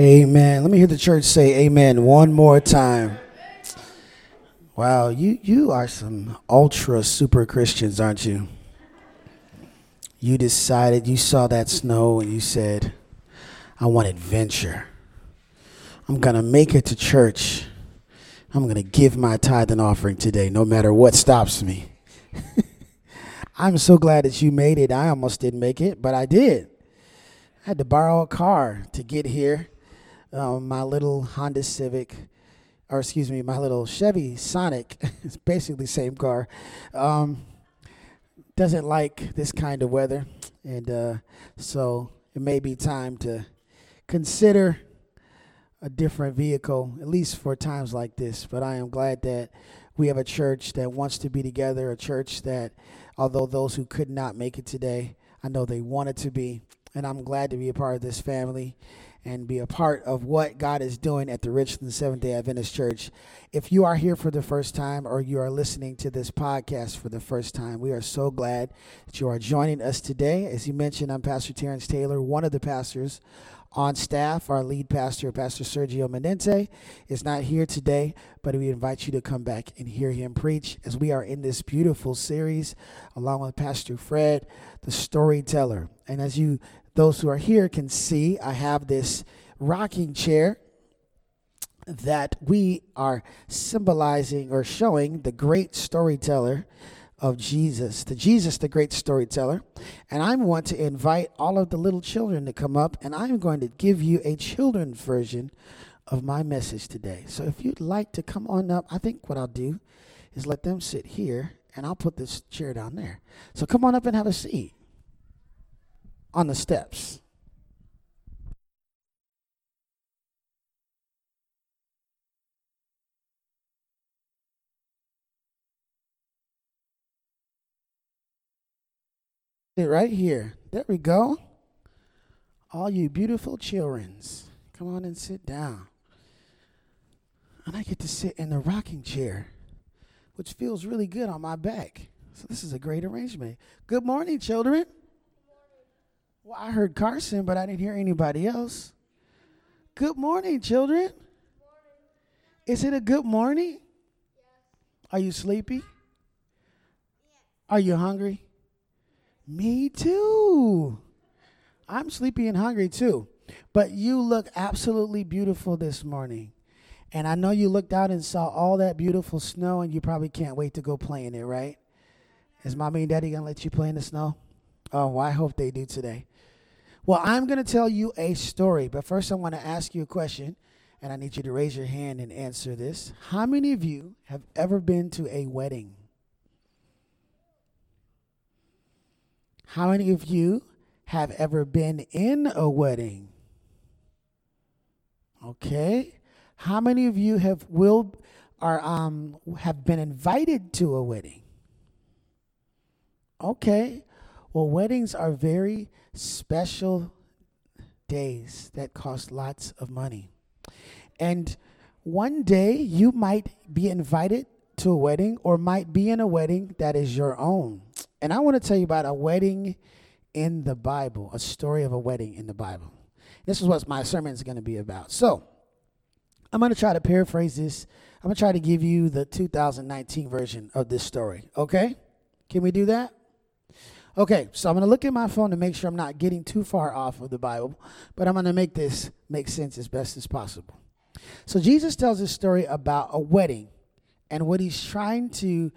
Amen. Let me hear the church say amen one more time. Wow, you, you are some ultra super Christians, aren't you? You decided, you saw that snow and you said, I want adventure. I'm going to make it to church. I'm going to give my tithe and offering today, no matter what stops me. I'm so glad that you made it. I almost didn't make it, but I did. I had to borrow a car to get here. Um, my little Honda Civic or excuse me, my little Chevy Sonic, it's basically the same car, um, doesn't like this kind of weather. And uh, so it may be time to consider a different vehicle, at least for times like this. But I am glad that we have a church that wants to be together, a church that, although those who could not make it today, I know they wanted to be. And I'm glad to be a part of this family and be a part of what God is doing at the Richland Seventh day Adventist Church. If you are here for the first time or you are listening to this podcast for the first time, we are so glad that you are joining us today. As you mentioned, I'm Pastor Terrence Taylor, one of the pastors on staff. Our lead pastor, Pastor Sergio Menente, is not here today, but we invite you to come back and hear him preach as we are in this beautiful series along with Pastor Fred, the storyteller. And as you those who are here can see I have this rocking chair that we are symbolizing or showing the great storyteller of Jesus, the Jesus, the great storyteller. And I want to invite all of the little children to come up, and I'm going to give you a children's version of my message today. So if you'd like to come on up, I think what I'll do is let them sit here, and I'll put this chair down there. So come on up and have a seat on the steps. Sit right here. There we go. All you beautiful childrens, come on and sit down. And I get to sit in the rocking chair, which feels really good on my back. So this is a great arrangement. Good morning, children. Well, I heard Carson, but I didn't hear anybody else. Good morning, children. Good morning. Is it a good morning? Yes. Are you sleepy? Yes. Are you hungry? Me too. I'm sleepy and hungry too. But you look absolutely beautiful this morning. And I know you looked out and saw all that beautiful snow, and you probably can't wait to go play in it, right? Is mommy and daddy going to let you play in the snow? Oh, well, I hope they do today. Well, I'm going to tell you a story, but first I want to ask you a question, and I need you to raise your hand and answer this. How many of you have ever been to a wedding? How many of you have ever been in a wedding? Okay. How many of you have will are um have been invited to a wedding? Okay. Well, weddings are very special days that cost lots of money. And one day you might be invited to a wedding or might be in a wedding that is your own. And I want to tell you about a wedding in the Bible, a story of a wedding in the Bible. This is what my sermon is going to be about. So, I'm going to try to paraphrase this. I'm going to try to give you the 2019 version of this story. Okay? Can we do that? Okay, so I'm going to look at my phone to make sure I'm not getting too far off of the Bible, but I'm going to make this make sense as best as possible. So Jesus tells this story about a wedding, and what he's trying to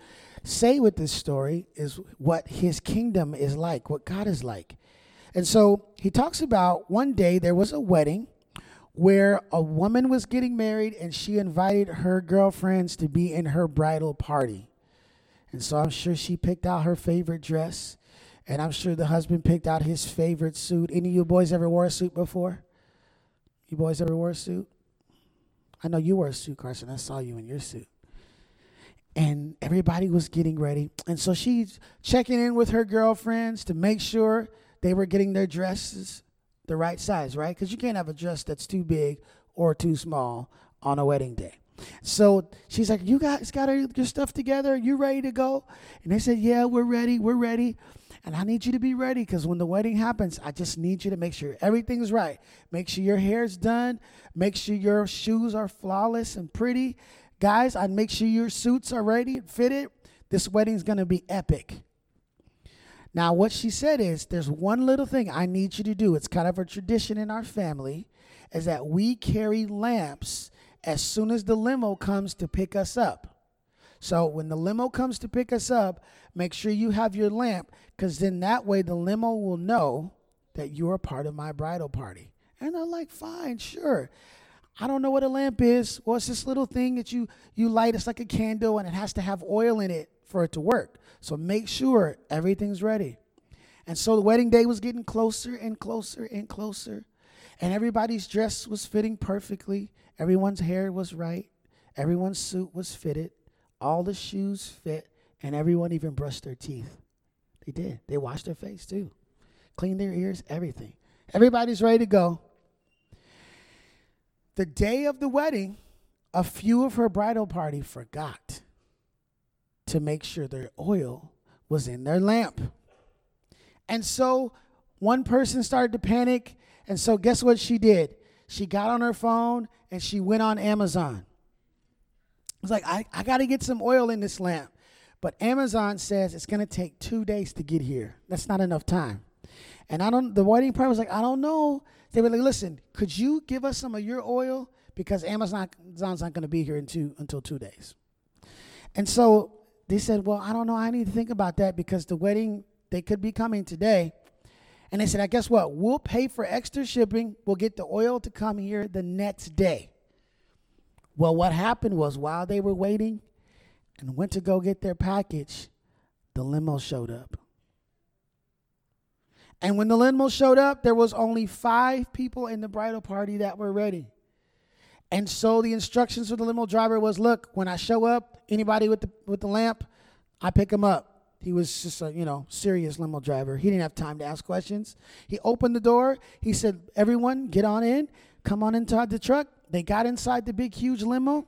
say with this story is what his kingdom is like, what God is like. And so he talks about one day there was a wedding where a woman was getting married and she invited her girlfriends to be in her bridal party. And so I'm sure she picked out her favorite dress and I'm sure the husband picked out his favorite suit. Any of you boys ever wore a suit before? You boys ever wore a suit? I know you wore a suit, Carson. I saw you in your suit. And everybody was getting ready. And so she's checking in with her girlfriends to make sure they were getting their dresses the right size, right? Because you can't have a dress that's too big or too small on a wedding day. So she's like, You guys got your stuff together? You ready to go? And they said, Yeah, we're ready. We're ready. And I need you to be ready because when the wedding happens, I just need you to make sure everything's right. Make sure your hair's done. Make sure your shoes are flawless and pretty. Guys, I'd make sure your suits are ready and fitted. This wedding's going to be epic. Now, what she said is there's one little thing I need you to do. It's kind of a tradition in our family is that we carry lamps as soon as the limo comes to pick us up. So when the limo comes to pick us up, make sure you have your lamp because then that way the limo will know that you're part of my bridal party. And they're like, fine, sure. I don't know what a lamp is. Well, it's this little thing that you you light. It's like a candle, and it has to have oil in it for it to work. So make sure everything's ready. And so the wedding day was getting closer and closer and closer, and everybody's dress was fitting perfectly. Everyone's hair was right. Everyone's suit was fitted. All the shoes fit, and everyone even brushed their teeth. They did. They washed their face too, cleaned their ears, everything. Everybody's ready to go. The day of the wedding, a few of her bridal party forgot to make sure their oil was in their lamp. And so one person started to panic. And so, guess what she did? She got on her phone and she went on Amazon. It's like, I, I got to get some oil in this lamp. But Amazon says it's going to take two days to get here. That's not enough time. And I don't, the wedding party was like, I don't know. They were like, listen, could you give us some of your oil? Because Amazon, Amazon's not going to be here in two, until two days. And so they said, well, I don't know. I need to think about that because the wedding, they could be coming today. And they said, I guess what? We'll pay for extra shipping. We'll get the oil to come here the next day. Well, what happened was while they were waiting and went to go get their package, the limo showed up. And when the limo showed up, there was only five people in the bridal party that were ready. And so the instructions for the limo driver was, look, when I show up, anybody with the with the lamp, I pick them up. He was just a, you know, serious limo driver. He didn't have time to ask questions. He opened the door. He said, "Everyone, get on in. Come on inside the truck." They got inside the big huge limo.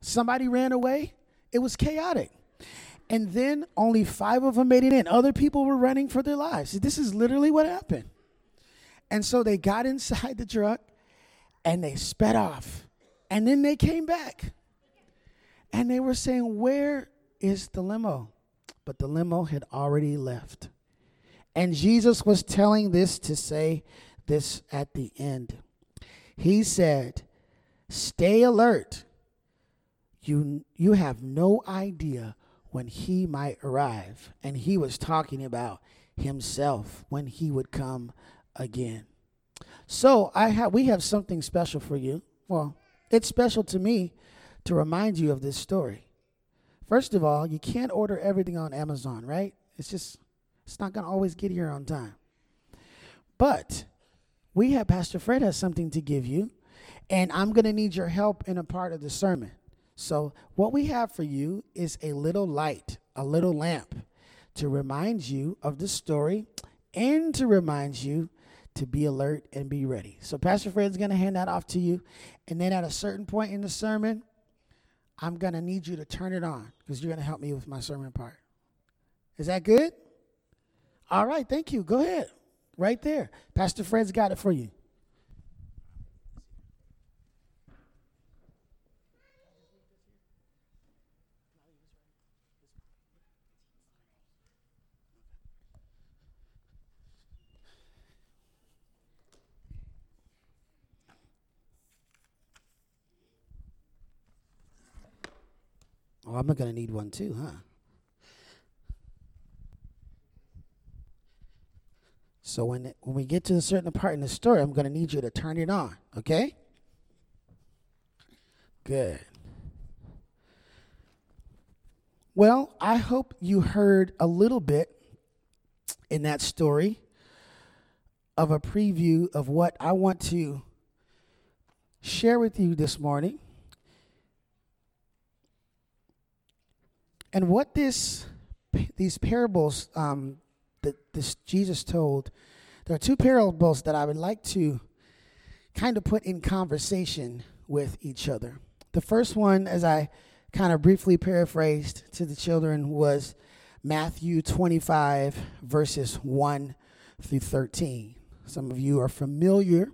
Somebody ran away. It was chaotic. And then only five of them made it in. Other people were running for their lives. This is literally what happened. And so they got inside the truck and they sped off. And then they came back. And they were saying, Where is the limo? But the limo had already left. And Jesus was telling this to say this at the end. He said, Stay alert. You, you have no idea when he might arrive. And he was talking about himself when he would come again. So I have we have something special for you. Well, it's special to me to remind you of this story. First of all, you can't order everything on Amazon, right? It's just it's not going to always get here on time. But we have Pastor Fred has something to give you, and I'm going to need your help in a part of the sermon. So, what we have for you is a little light, a little lamp to remind you of the story and to remind you to be alert and be ready. So, Pastor Fred's going to hand that off to you. And then at a certain point in the sermon, I'm going to need you to turn it on because you're going to help me with my sermon part. Is that good? All right, thank you. Go ahead. Right there. Pastor Fred's got it for you. I'm going to need one too, huh? So when when we get to a certain part in the story, I'm going to need you to turn it on, okay? Good. Well, I hope you heard a little bit in that story of a preview of what I want to share with you this morning. And what this these parables um, that this Jesus told, there are two parables that I would like to kind of put in conversation with each other. The first one, as I kind of briefly paraphrased to the children, was Matthew 25, verses 1 through 13. Some of you are familiar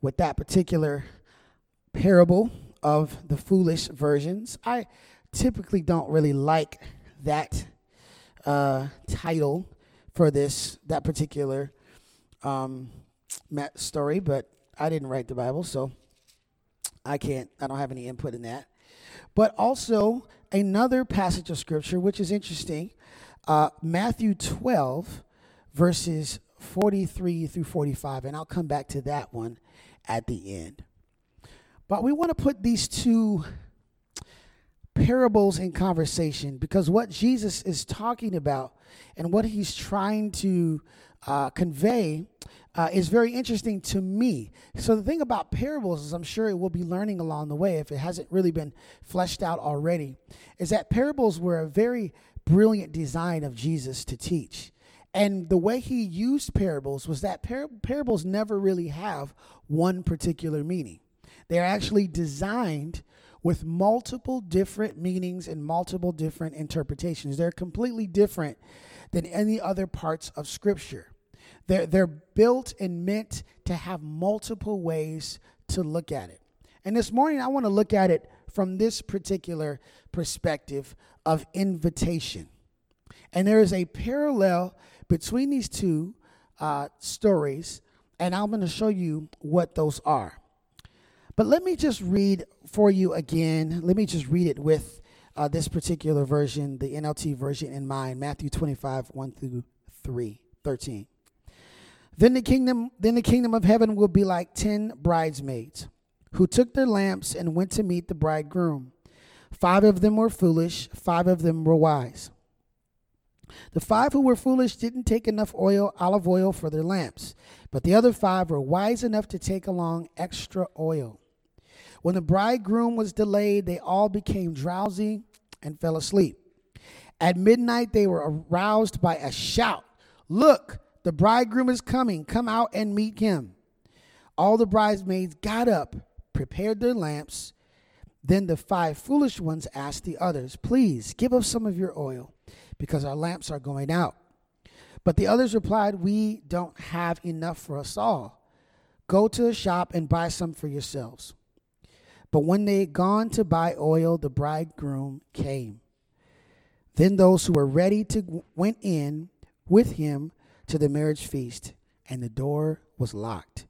with that particular parable of the foolish virgins. I typically don't really like that uh, title for this that particular um, story, but I didn't write the Bible, so I can't. I don't have any input in that. But also another passage of scripture, which is interesting, uh, Matthew 12, verses 43 through 45, and I'll come back to that one at the end. But we want to put these two parables in conversation because what Jesus is talking about and what he's trying to uh, convey uh, is very interesting to me. So, the thing about parables is, I'm sure it will be learning along the way if it hasn't really been fleshed out already, is that parables were a very brilliant design of Jesus to teach. And the way he used parables was that par- parables never really have one particular meaning. They're actually designed with multiple different meanings and multiple different interpretations. They're completely different than any other parts of Scripture. They're, they're built and meant to have multiple ways to look at it. And this morning, I want to look at it from this particular perspective of invitation. And there is a parallel between these two uh, stories, and I'm going to show you what those are. But let me just read for you again. Let me just read it with uh, this particular version, the NLT version in mind, Matthew 25, 1 through 3, 13. Then the kingdom, then the kingdom of heaven will be like ten bridesmaids who took their lamps and went to meet the bridegroom. Five of them were foolish, five of them were wise. The five who were foolish didn't take enough oil, olive oil for their lamps, but the other five were wise enough to take along extra oil. When the bridegroom was delayed, they all became drowsy and fell asleep. At midnight, they were aroused by a shout Look, the bridegroom is coming. Come out and meet him. All the bridesmaids got up, prepared their lamps. Then the five foolish ones asked the others, Please give us some of your oil, because our lamps are going out. But the others replied, We don't have enough for us all. Go to a shop and buy some for yourselves. But when they had gone to buy oil, the bridegroom came. Then those who were ready to went in with him to the marriage feast, and the door was locked.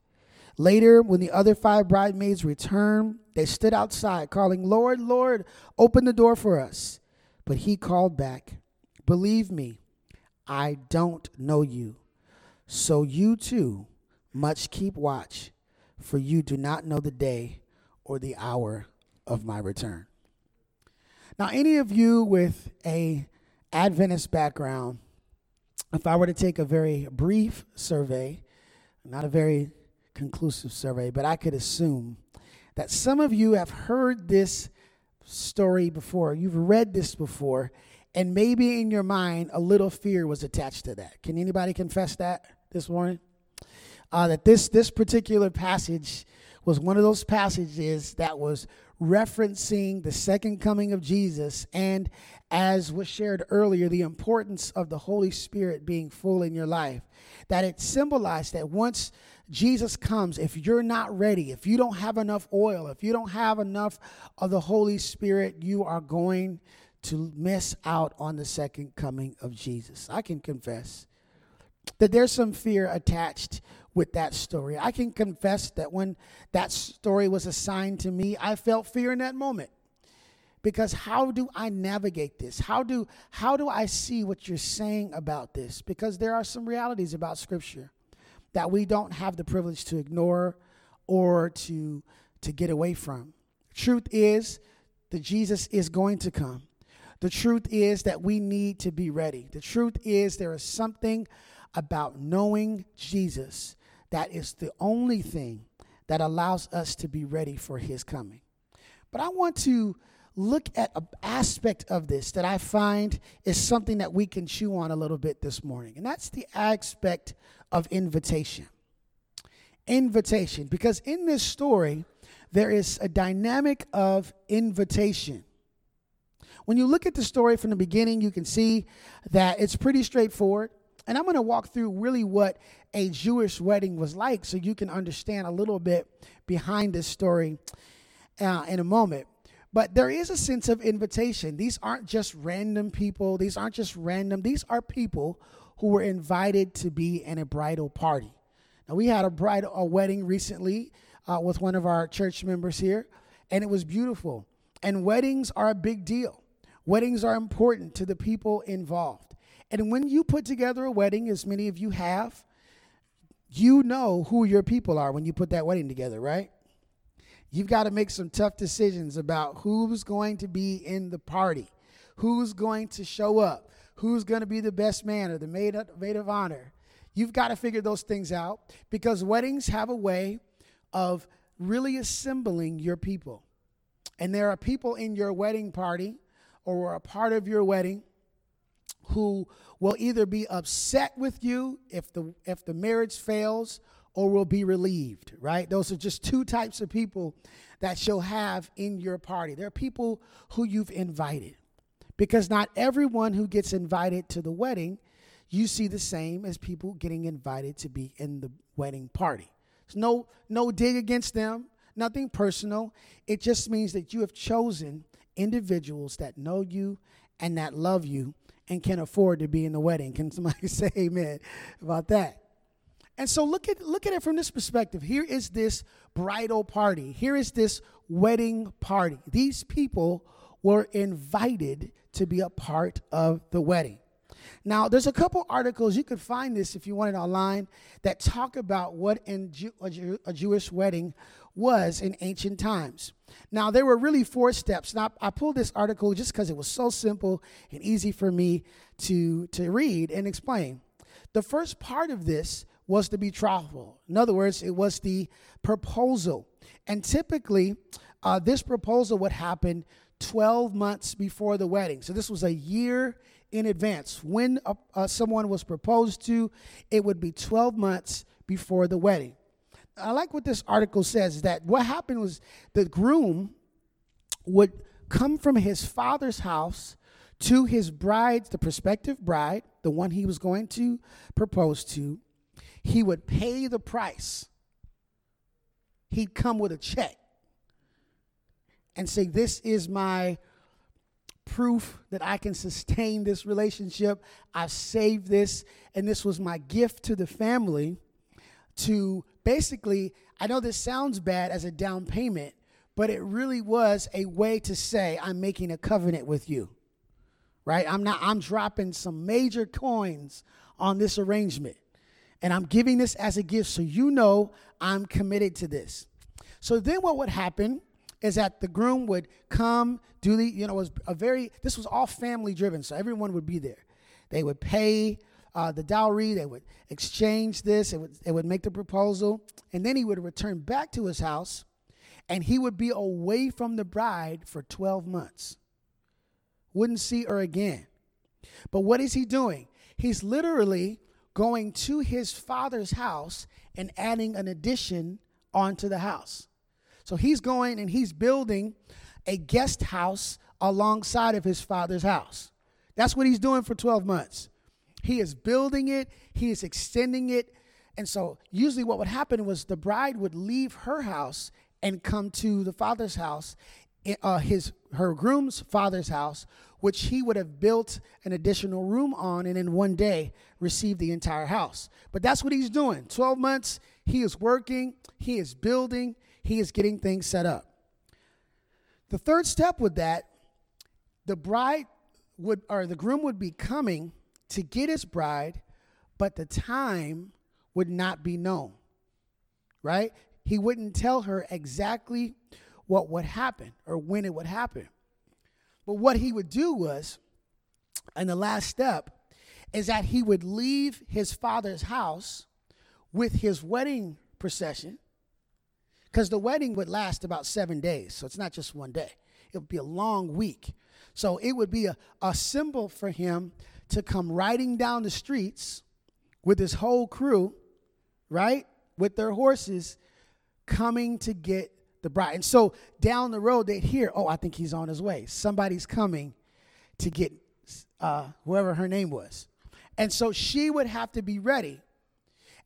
Later, when the other five bridesmaids returned, they stood outside, calling, Lord, Lord, open the door for us. But he called back, Believe me, I don't know you. So you too must keep watch, for you do not know the day or the hour of my return. Now, any of you with a Adventist background if I were to take a very brief survey, not a very conclusive survey, but I could assume that some of you have heard this story before, you've read this before, and maybe in your mind a little fear was attached to that. Can anybody confess that this morning? Uh, that this this particular passage was one of those passages that was referencing the second coming of Jesus and as was shared earlier, the importance of the Holy Spirit being full in your life. That it symbolized that once Jesus comes, if you're not ready, if you don't have enough oil, if you don't have enough of the Holy Spirit, you are going to miss out on the second coming of Jesus. I can confess that there's some fear attached with that story. I can confess that when that story was assigned to me, I felt fear in that moment. Because how do i navigate this? How do how do i see what you're saying about this? Because there are some realities about scripture that we don't have the privilege to ignore or to to get away from. Truth is that jesus is going to come. The truth is that we need to be ready. The truth is there is something about knowing jesus that is the only thing that allows us to be ready for his coming but i want to look at an aspect of this that I find is something that we can chew on a little bit this morning, and that's the aspect of invitation. Invitation, because in this story, there is a dynamic of invitation. When you look at the story from the beginning, you can see that it's pretty straightforward. And I'm going to walk through really what a Jewish wedding was like so you can understand a little bit behind this story uh, in a moment. But there is a sense of invitation. These aren't just random people, these aren't just random, these are people who were invited to be in a bridal party. Now, we had a bridal a wedding recently uh, with one of our church members here, and it was beautiful. And weddings are a big deal. Weddings are important to the people involved. And when you put together a wedding, as many of you have, you know who your people are when you put that wedding together, right? You've got to make some tough decisions about who's going to be in the party, who's going to show up, who's going to be the best man or the maid of, maid of honor. You've got to figure those things out because weddings have a way of really assembling your people. And there are people in your wedding party or a part of your wedding who will either be upset with you if the if the marriage fails or will be relieved, right? Those are just two types of people that you'll have in your party. There are people who you've invited. Because not everyone who gets invited to the wedding, you see the same as people getting invited to be in the wedding party. There's no no dig against them, nothing personal. It just means that you have chosen individuals that know you and that love you and can afford to be in the wedding. Can somebody say amen about that? And so look at look at it from this perspective. Here is this bridal party. Here is this wedding party. These people were invited to be a part of the wedding. Now, there's a couple articles you could find this if you want it online that talk about what in Jew, a, Jew, a, Jewish wedding was in ancient times. Now, there were really four steps. Now, I pulled this article just because it was so simple and easy for me to, to read and explain. The first part of this was the betrothal. In other words, it was the proposal. And typically, uh, this proposal would happen 12 months before the wedding. So this was a year in advance. When uh, uh, someone was proposed to, it would be 12 months before the wedding. I like what this article says that what happened was the groom would come from his father's house to his bride, the prospective bride, the one he was going to propose to. He would pay the price. He'd come with a check and say, This is my proof that I can sustain this relationship. I've saved this, and this was my gift to the family to basically, I know this sounds bad as a down payment, but it really was a way to say, I'm making a covenant with you. Right? I'm not, I'm dropping some major coins on this arrangement. And I'm giving this as a gift so you know I'm committed to this. So then what would happen is that the groom would come, do the, you know, was a very, this was all family driven, so everyone would be there. They would pay uh, the dowry, they would exchange this, it would, it would make the proposal, and then he would return back to his house and he would be away from the bride for 12 months. Wouldn't see her again. But what is he doing? He's literally going to his father's house and adding an addition onto the house. So he's going and he's building a guest house alongside of his father's house. That's what he's doing for 12 months. He is building it, he is extending it. And so, usually, what would happen was the bride would leave her house and come to the father's house, uh, his her groom's father's house, which he would have built an additional room on, and in one day receive the entire house. But that's what he's doing. Twelve months, he is working, he is building, he is getting things set up. The third step with that, the bride would, or the groom would be coming to get his bride, but the time would not be known, right? He wouldn't tell her exactly what would happen or when it would happen. But what he would do was, and the last step, is that he would leave his father's house with his wedding procession because the wedding would last about seven days. So it's not just one day, it would be a long week. So it would be a, a symbol for him to come riding down the streets with his whole crew, right? With their horses coming to get the bride. And so down the road, they'd hear, oh, I think he's on his way. Somebody's coming to get uh, whoever her name was. And so she would have to be ready.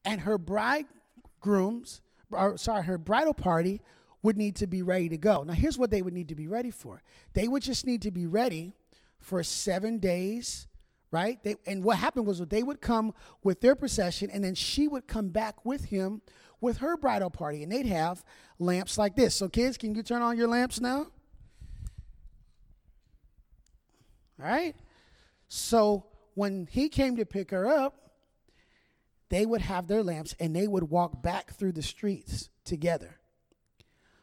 And her bridegrooms, or sorry, her bridal party would need to be ready to go. Now, here's what they would need to be ready for they would just need to be ready for seven days, right? They, and what happened was they would come with their procession, and then she would come back with him with her bridal party, and they'd have lamps like this. So, kids, can you turn on your lamps now? All right? So, when he came to pick her up, they would have their lamps and they would walk back through the streets together.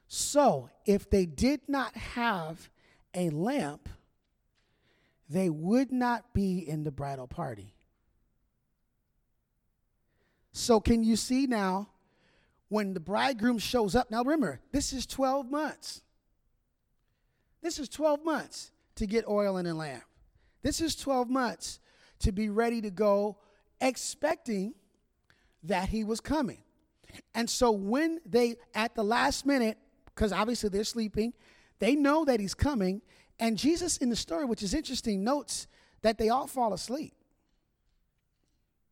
So, if they did not have a lamp, they would not be in the bridal party. So, can you see now when the bridegroom shows up? Now, remember, this is 12 months. This is 12 months to get oil in a lamp. This is 12 months to be ready to go, expecting that he was coming. And so, when they, at the last minute, because obviously they're sleeping. They know that he's coming. And Jesus, in the story, which is interesting, notes that they all fall asleep.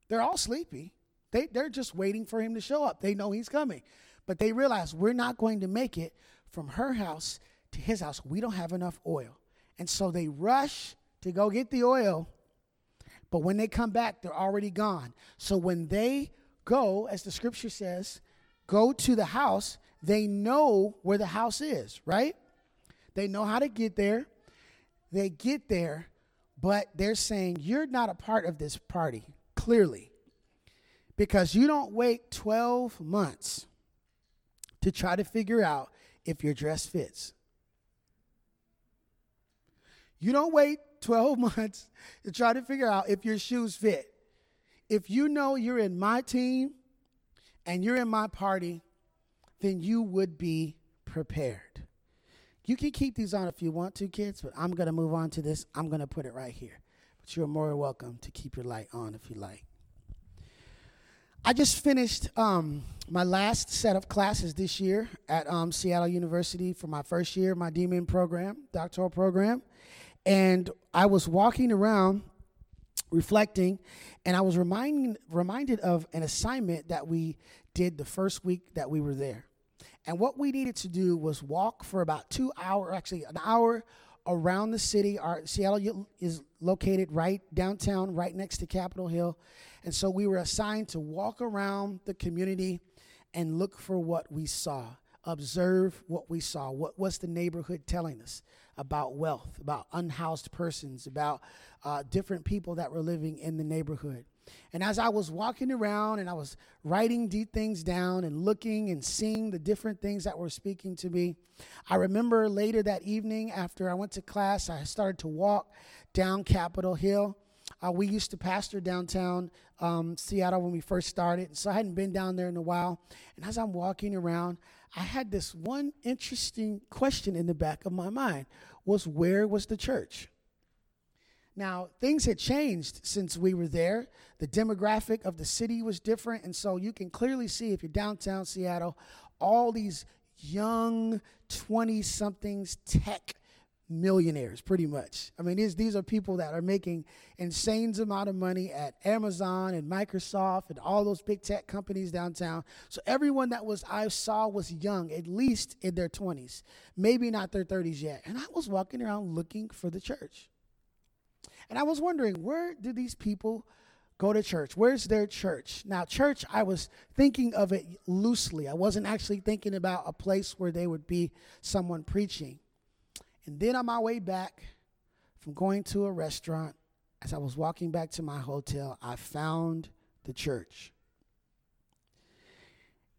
They're all sleepy. They, they're just waiting for him to show up. They know he's coming. But they realize we're not going to make it from her house to his house. We don't have enough oil. And so they rush to go get the oil. But when they come back, they're already gone. So when they go, as the scripture says, go to the house, they know where the house is, right? They know how to get there. They get there, but they're saying, You're not a part of this party, clearly, because you don't wait 12 months to try to figure out if your dress fits. You don't wait 12 months to try to figure out if your shoes fit. If you know you're in my team and you're in my party, then you would be prepared. You can keep these on if you want to, kids, but I'm going to move on to this. I'm going to put it right here. But you're more welcome to keep your light on if you like. I just finished um, my last set of classes this year at um, Seattle University for my first year, my DMin program, doctoral program. And I was walking around reflecting, and I was reminding, reminded of an assignment that we did the first week that we were there. And what we needed to do was walk for about two hours, actually an hour around the city. Our Seattle is located right downtown, right next to Capitol Hill. And so we were assigned to walk around the community and look for what we saw, observe what we saw. What was the neighborhood telling us about wealth, about unhoused persons, about uh, different people that were living in the neighborhood? And as I was walking around and I was writing deep things down and looking and seeing the different things that were speaking to me, I remember later that evening after I went to class, I started to walk down Capitol Hill. Uh, we used to pastor downtown um, Seattle when we first started, so I hadn't been down there in a while. And as I'm walking around, I had this one interesting question in the back of my mind: was where was the church? Now, things had changed since we were there. The demographic of the city was different. And so you can clearly see if you're downtown Seattle, all these young 20 somethings tech millionaires, pretty much. I mean, these, these are people that are making insane amount of money at Amazon and Microsoft and all those big tech companies downtown. So everyone that was I saw was young, at least in their 20s, maybe not their 30s yet. And I was walking around looking for the church. And I was wondering, where do these people go to church? Where's their church? Now, church, I was thinking of it loosely. I wasn't actually thinking about a place where they would be someone preaching. And then on my way back from going to a restaurant, as I was walking back to my hotel, I found the church.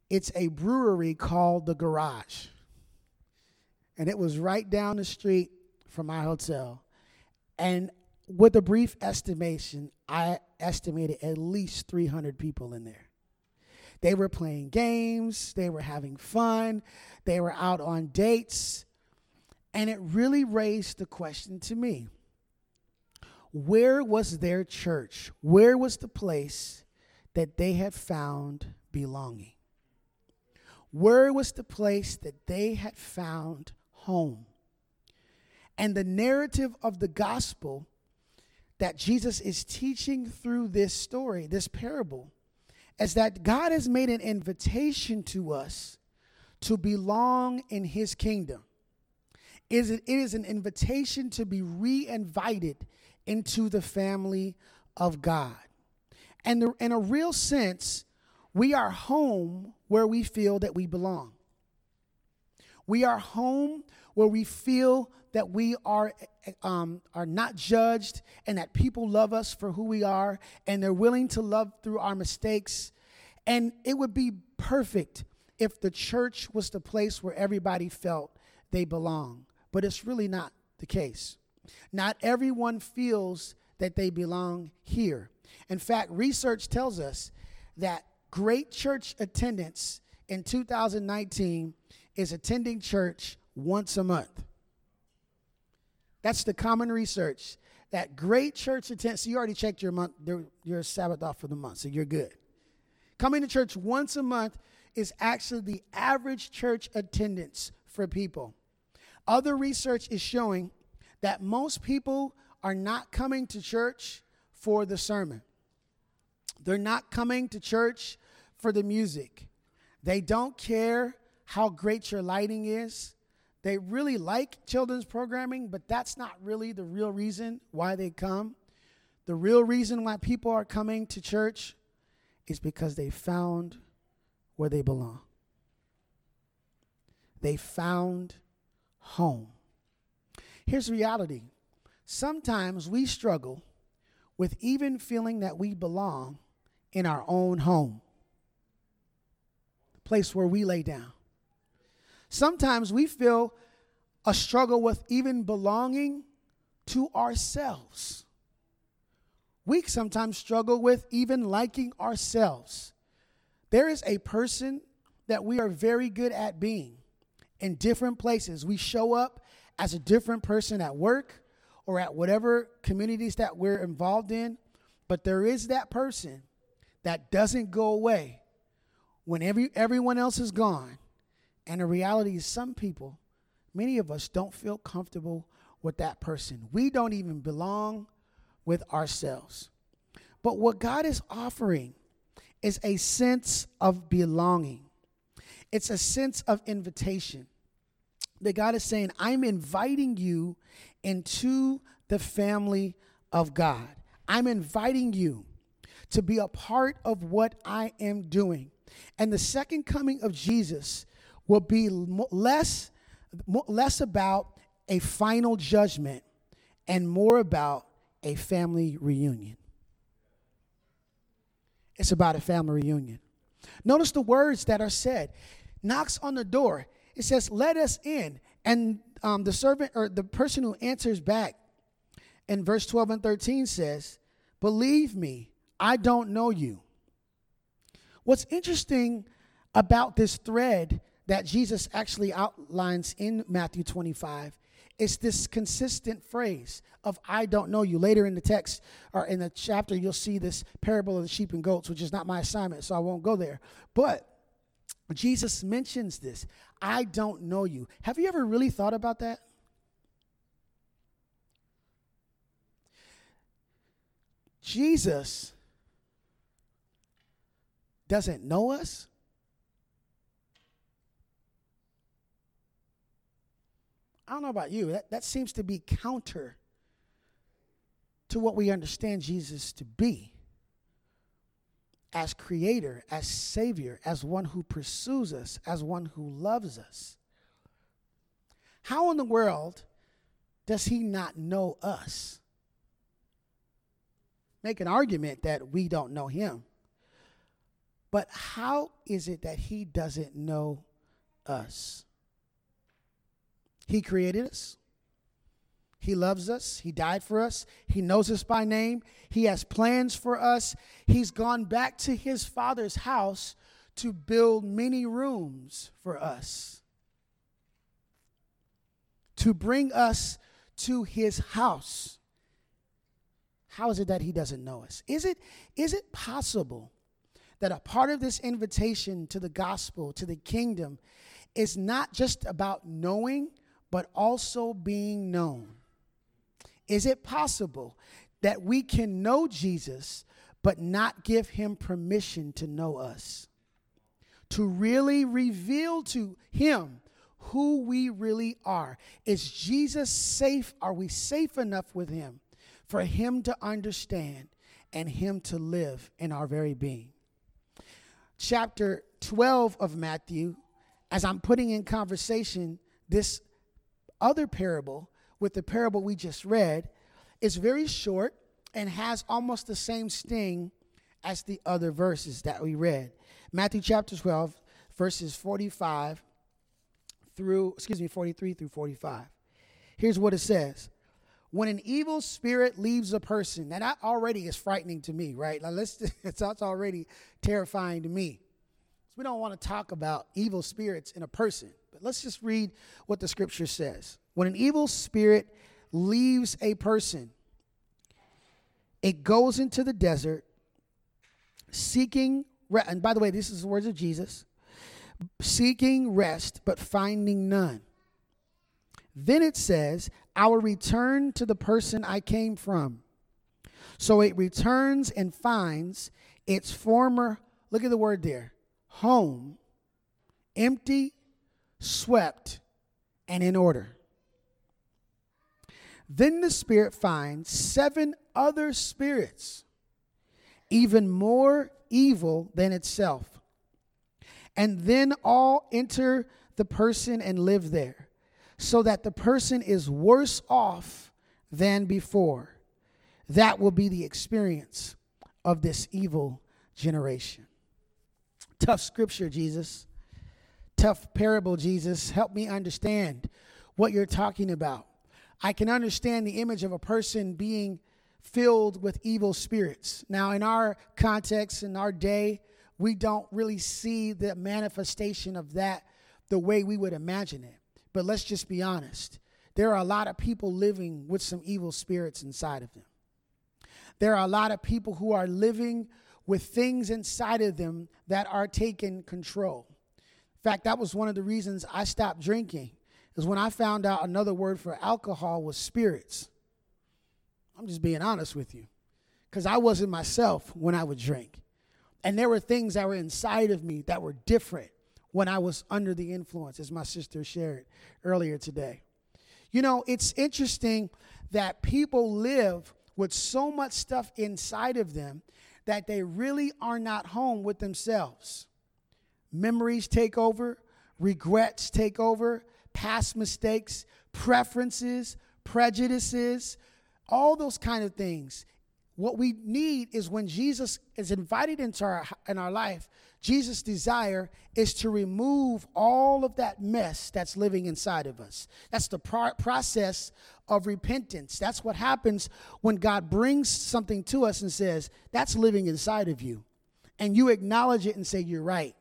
It's a brewery called The Garage. And it was right down the street from my hotel. And with a brief estimation, I estimated at least 300 people in there. They were playing games, they were having fun, they were out on dates, and it really raised the question to me where was their church? Where was the place that they had found belonging? Where was the place that they had found home? And the narrative of the gospel that Jesus is teaching through this story, this parable, is that God has made an invitation to us to belong in his kingdom. Is it is an invitation to be re invited into the family of God. And the, in a real sense, we are home where we feel that we belong. We are home where we feel that we are, um, are not judged and that people love us for who we are and they're willing to love through our mistakes. And it would be perfect if the church was the place where everybody felt they belong. But it's really not the case. Not everyone feels that they belong here. In fact, research tells us that great church attendance in 2019 is attending church once a month. That's the common research. That great church attendance, so you already checked your month, your Sabbath off for the month, so you're good. Coming to church once a month is actually the average church attendance for people. Other research is showing that most people are not coming to church for the sermon. They're not coming to church for the music. They don't care how great your lighting is. They really like children's programming, but that's not really the real reason why they come. The real reason why people are coming to church is because they found where they belong. They found home. Here's reality sometimes we struggle with even feeling that we belong in our own home, the place where we lay down. Sometimes we feel a struggle with even belonging to ourselves. We sometimes struggle with even liking ourselves. There is a person that we are very good at being in different places. We show up as a different person at work or at whatever communities that we're involved in, but there is that person that doesn't go away when every, everyone else is gone. And the reality is, some people, many of us, don't feel comfortable with that person. We don't even belong with ourselves. But what God is offering is a sense of belonging, it's a sense of invitation. That God is saying, I'm inviting you into the family of God. I'm inviting you to be a part of what I am doing. And the second coming of Jesus will be less, less about a final judgment and more about a family reunion. It's about a family reunion. Notice the words that are said. Knocks on the door. It says, "Let us in." And um, the servant or the person who answers back in verse 12 and 13 says, "Believe me, I don't know you." What's interesting about this thread that Jesus actually outlines in Matthew 25 it's this consistent phrase of I don't know you. Later in the text or in the chapter, you'll see this parable of the sheep and goats, which is not my assignment, so I won't go there. But Jesus mentions this I don't know you. Have you ever really thought about that? Jesus doesn't know us. I don't know about you, that, that seems to be counter to what we understand Jesus to be as creator, as savior, as one who pursues us, as one who loves us. How in the world does he not know us? Make an argument that we don't know him. But how is it that he doesn't know us? He created us. He loves us. He died for us. He knows us by name. He has plans for us. He's gone back to his father's house to build many rooms for us, to bring us to his house. How is it that he doesn't know us? Is it, is it possible that a part of this invitation to the gospel, to the kingdom, is not just about knowing? But also being known. Is it possible that we can know Jesus but not give him permission to know us? To really reveal to him who we really are. Is Jesus safe? Are we safe enough with him for him to understand and him to live in our very being? Chapter 12 of Matthew, as I'm putting in conversation this other parable with the parable we just read, is very short and has almost the same sting as the other verses that we read. Matthew chapter 12, verses 45 through, excuse me, 43 through 45. Here's what it says. When an evil spirit leaves a person, and that already is frightening to me, right? Now let's, it's, that's already terrifying to me. We don't want to talk about evil spirits in a person, but let's just read what the scripture says. When an evil spirit leaves a person, it goes into the desert seeking, and by the way, this is the words of Jesus seeking rest, but finding none. Then it says, I will return to the person I came from. So it returns and finds its former, look at the word there, home, empty, swept, and in order. Then the Spirit finds seven other spirits, even more evil than itself and then all enter the person and live there, so that the person is worse off than before. That will be the experience of this evil generation. Tough scripture, Jesus. Tough parable, Jesus. Help me understand what you're talking about. I can understand the image of a person being filled with evil spirits. Now, in our context, in our day, we don't really see the manifestation of that the way we would imagine it. But let's just be honest. There are a lot of people living with some evil spirits inside of them. There are a lot of people who are living with things inside of them that are taking control. In fact, that was one of the reasons I stopped drinking, is when I found out another word for alcohol was spirits. I'm just being honest with you, because I wasn't myself when I would drink. And there were things that were inside of me that were different when I was under the influence, as my sister shared earlier today. You know, it's interesting that people live with so much stuff inside of them that they really are not home with themselves. Memories take over, regrets take over, past mistakes, preferences, prejudices, all those kind of things what we need is when Jesus is invited into our in our life, Jesus' desire is to remove all of that mess that's living inside of us. That's the pro- process of repentance. That's what happens when God brings something to us and says, "That's living inside of you." And you acknowledge it and say, "You're right.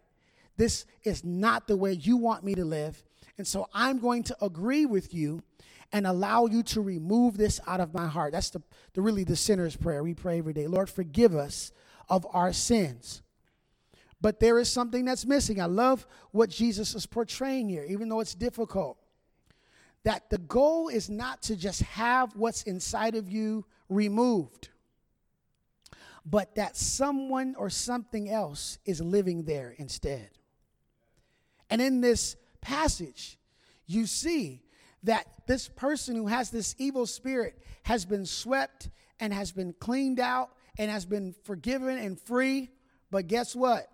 This is not the way you want me to live." And so I'm going to agree with you and allow you to remove this out of my heart. That's the, the really the sinner's prayer we pray every day. Lord, forgive us of our sins. But there is something that's missing. I love what Jesus is portraying here, even though it's difficult. That the goal is not to just have what's inside of you removed, but that someone or something else is living there instead. And in this passage, you see that this person who has this evil spirit has been swept and has been cleaned out and has been forgiven and free. But guess what?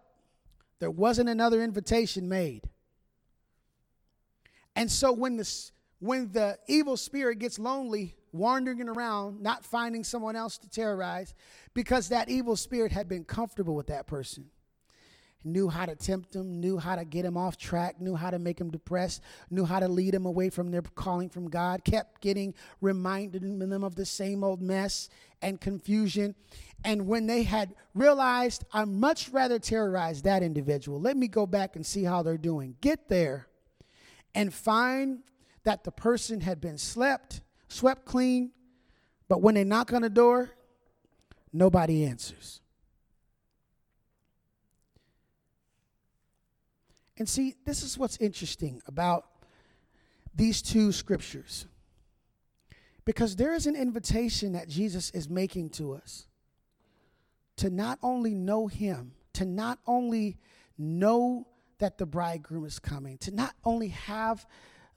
There wasn't another invitation made. And so when the, when the evil spirit gets lonely, wandering around, not finding someone else to terrorize, because that evil spirit had been comfortable with that person knew how to tempt them, knew how to get them off track, knew how to make them depressed, knew how to lead them away from their calling from God, kept getting reminded them of the same old mess and confusion. And when they had realized, I'd much rather terrorize that individual, let me go back and see how they're doing. Get there and find that the person had been slept, swept clean, but when they knock on the door, nobody answers. And see, this is what's interesting about these two scriptures. Because there is an invitation that Jesus is making to us to not only know him, to not only know that the bridegroom is coming, to not only have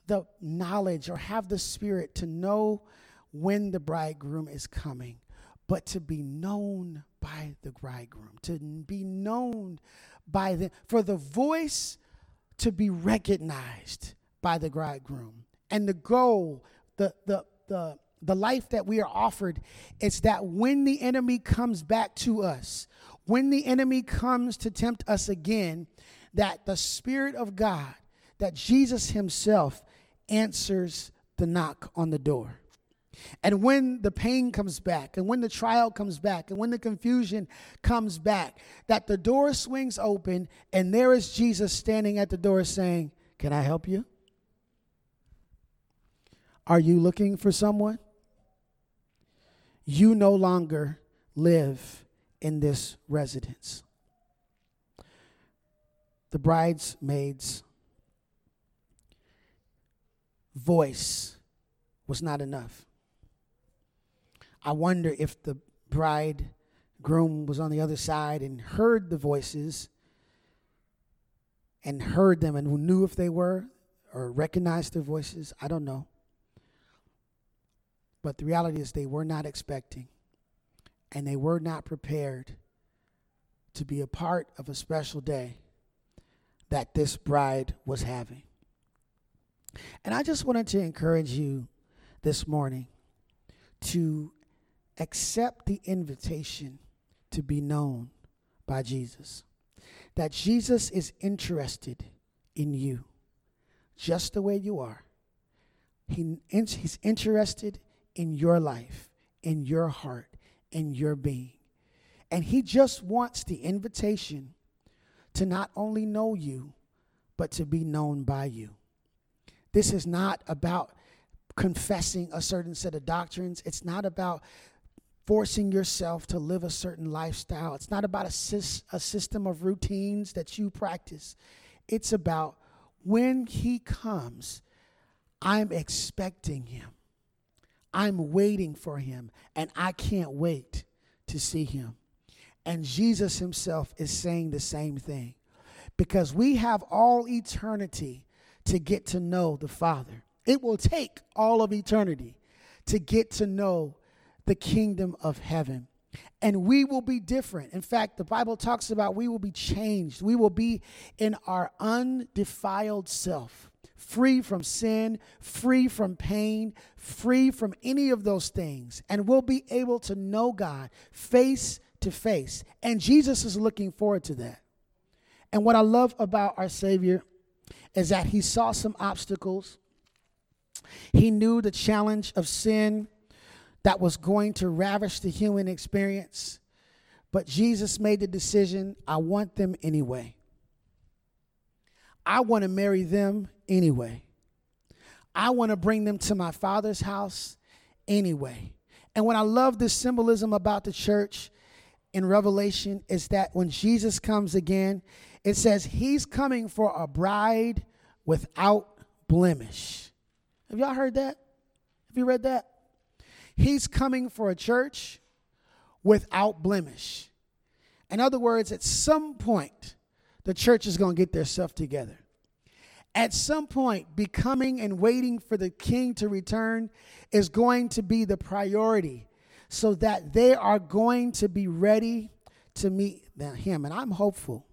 the knowledge or have the spirit to know when the bridegroom is coming, but to be known by the bridegroom, to be known by the, for the voice to be recognized by the bridegroom. And the goal, the, the, the, the life that we are offered is that when the enemy comes back to us, when the enemy comes to tempt us again, that the Spirit of God, that Jesus Himself answers the knock on the door. And when the pain comes back, and when the trial comes back, and when the confusion comes back, that the door swings open, and there is Jesus standing at the door saying, Can I help you? Are you looking for someone? You no longer live in this residence. The bridesmaid's voice was not enough. I wonder if the bridegroom was on the other side and heard the voices and heard them and knew if they were or recognized their voices. I don't know. But the reality is, they were not expecting and they were not prepared to be a part of a special day that this bride was having. And I just wanted to encourage you this morning to accept the invitation to be known by Jesus. That Jesus is interested in you just the way you are. He, he's interested in your life, in your heart, in your being. And He just wants the invitation to not only know you, but to be known by you. This is not about confessing a certain set of doctrines. It's not about forcing yourself to live a certain lifestyle. It's not about a, a system of routines that you practice. It's about when He comes, I'm expecting Him. I'm waiting for him, and I can't wait to see him. And Jesus himself is saying the same thing because we have all eternity to get to know the Father. It will take all of eternity to get to know the kingdom of heaven. And we will be different. In fact, the Bible talks about we will be changed. We will be in our undefiled self free from sin, free from pain, free from any of those things. And we'll be able to know God face to face. And Jesus is looking forward to that. And what I love about our Savior is that he saw some obstacles. He knew the challenge of sin that was going to ravish the human experience. But Jesus made the decision I want them anyway. I want to marry them anyway. I want to bring them to my father's house anyway. And what I love this symbolism about the church in Revelation is that when Jesus comes again, it says he's coming for a bride without blemish. Have y'all heard that? Have you read that? He's coming for a church without blemish. In other words, at some point, the church is going to get their stuff together at some point, becoming and waiting for the king to return is going to be the priority so that they are going to be ready to meet him. And I'm hopeful.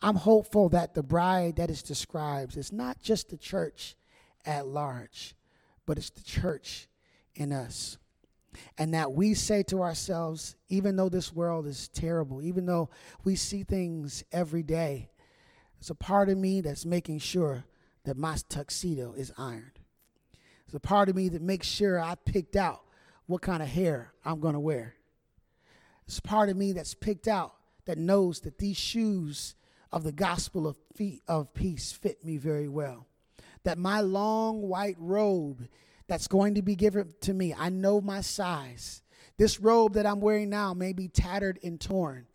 I'm hopeful that the bride that is described is not just the church at large, but it's the church in us. And that we say to ourselves, even though this world is terrible, even though we see things every day, there's a part of me that's making sure that my tuxedo is ironed. There's a part of me that makes sure I picked out what kind of hair I'm going to wear. There's a part of me that's picked out that knows that these shoes of the gospel of, feet of peace fit me very well. That my long white robe that's going to be given to me, I know my size. This robe that I'm wearing now may be tattered and torn,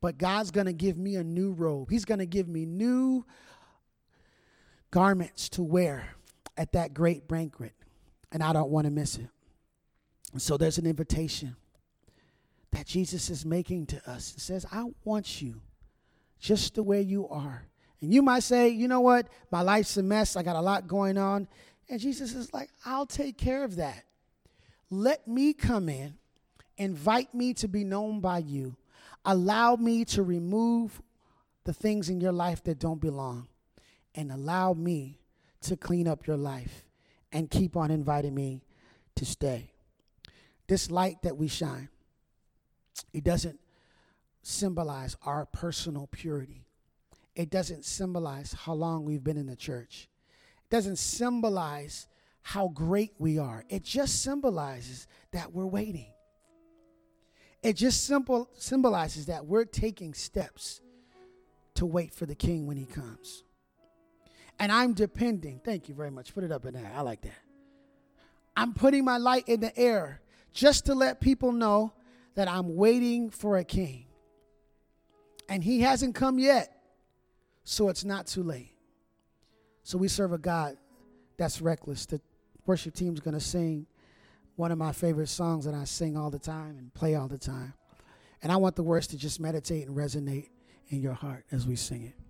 but God's going to give me a new robe. He's going to give me new garments to wear. at that great banquet, and I don't want to miss it. So there's an invitation that Jesus is making to us. It says, I want you just the way you are. And you might say, you know what? My life's a mess. I got a lot going on. And Jesus is like, I'll take care of that. Let me come in, invite me to be known by you, allow me to remove the things in your life that don't belong, and allow me to clean up your life and keep on inviting me to stay. This light that we shine, it doesn't symbolize our personal purity. It doesn't symbolize how long we've been in the church. Doesn't symbolize how great we are. It just symbolizes that we're waiting. It just simple symbolizes that we're taking steps to wait for the king when he comes. And I'm depending, thank you very much. Put it up in there. I like that. I'm putting my light in the air just to let people know that I'm waiting for a king. And he hasn't come yet, so it's not too late. So we serve a God that's reckless. The worship team's going to sing one of my favorite songs that I sing all the time and play all the time. And I want the words to just meditate and resonate in your heart as we sing it.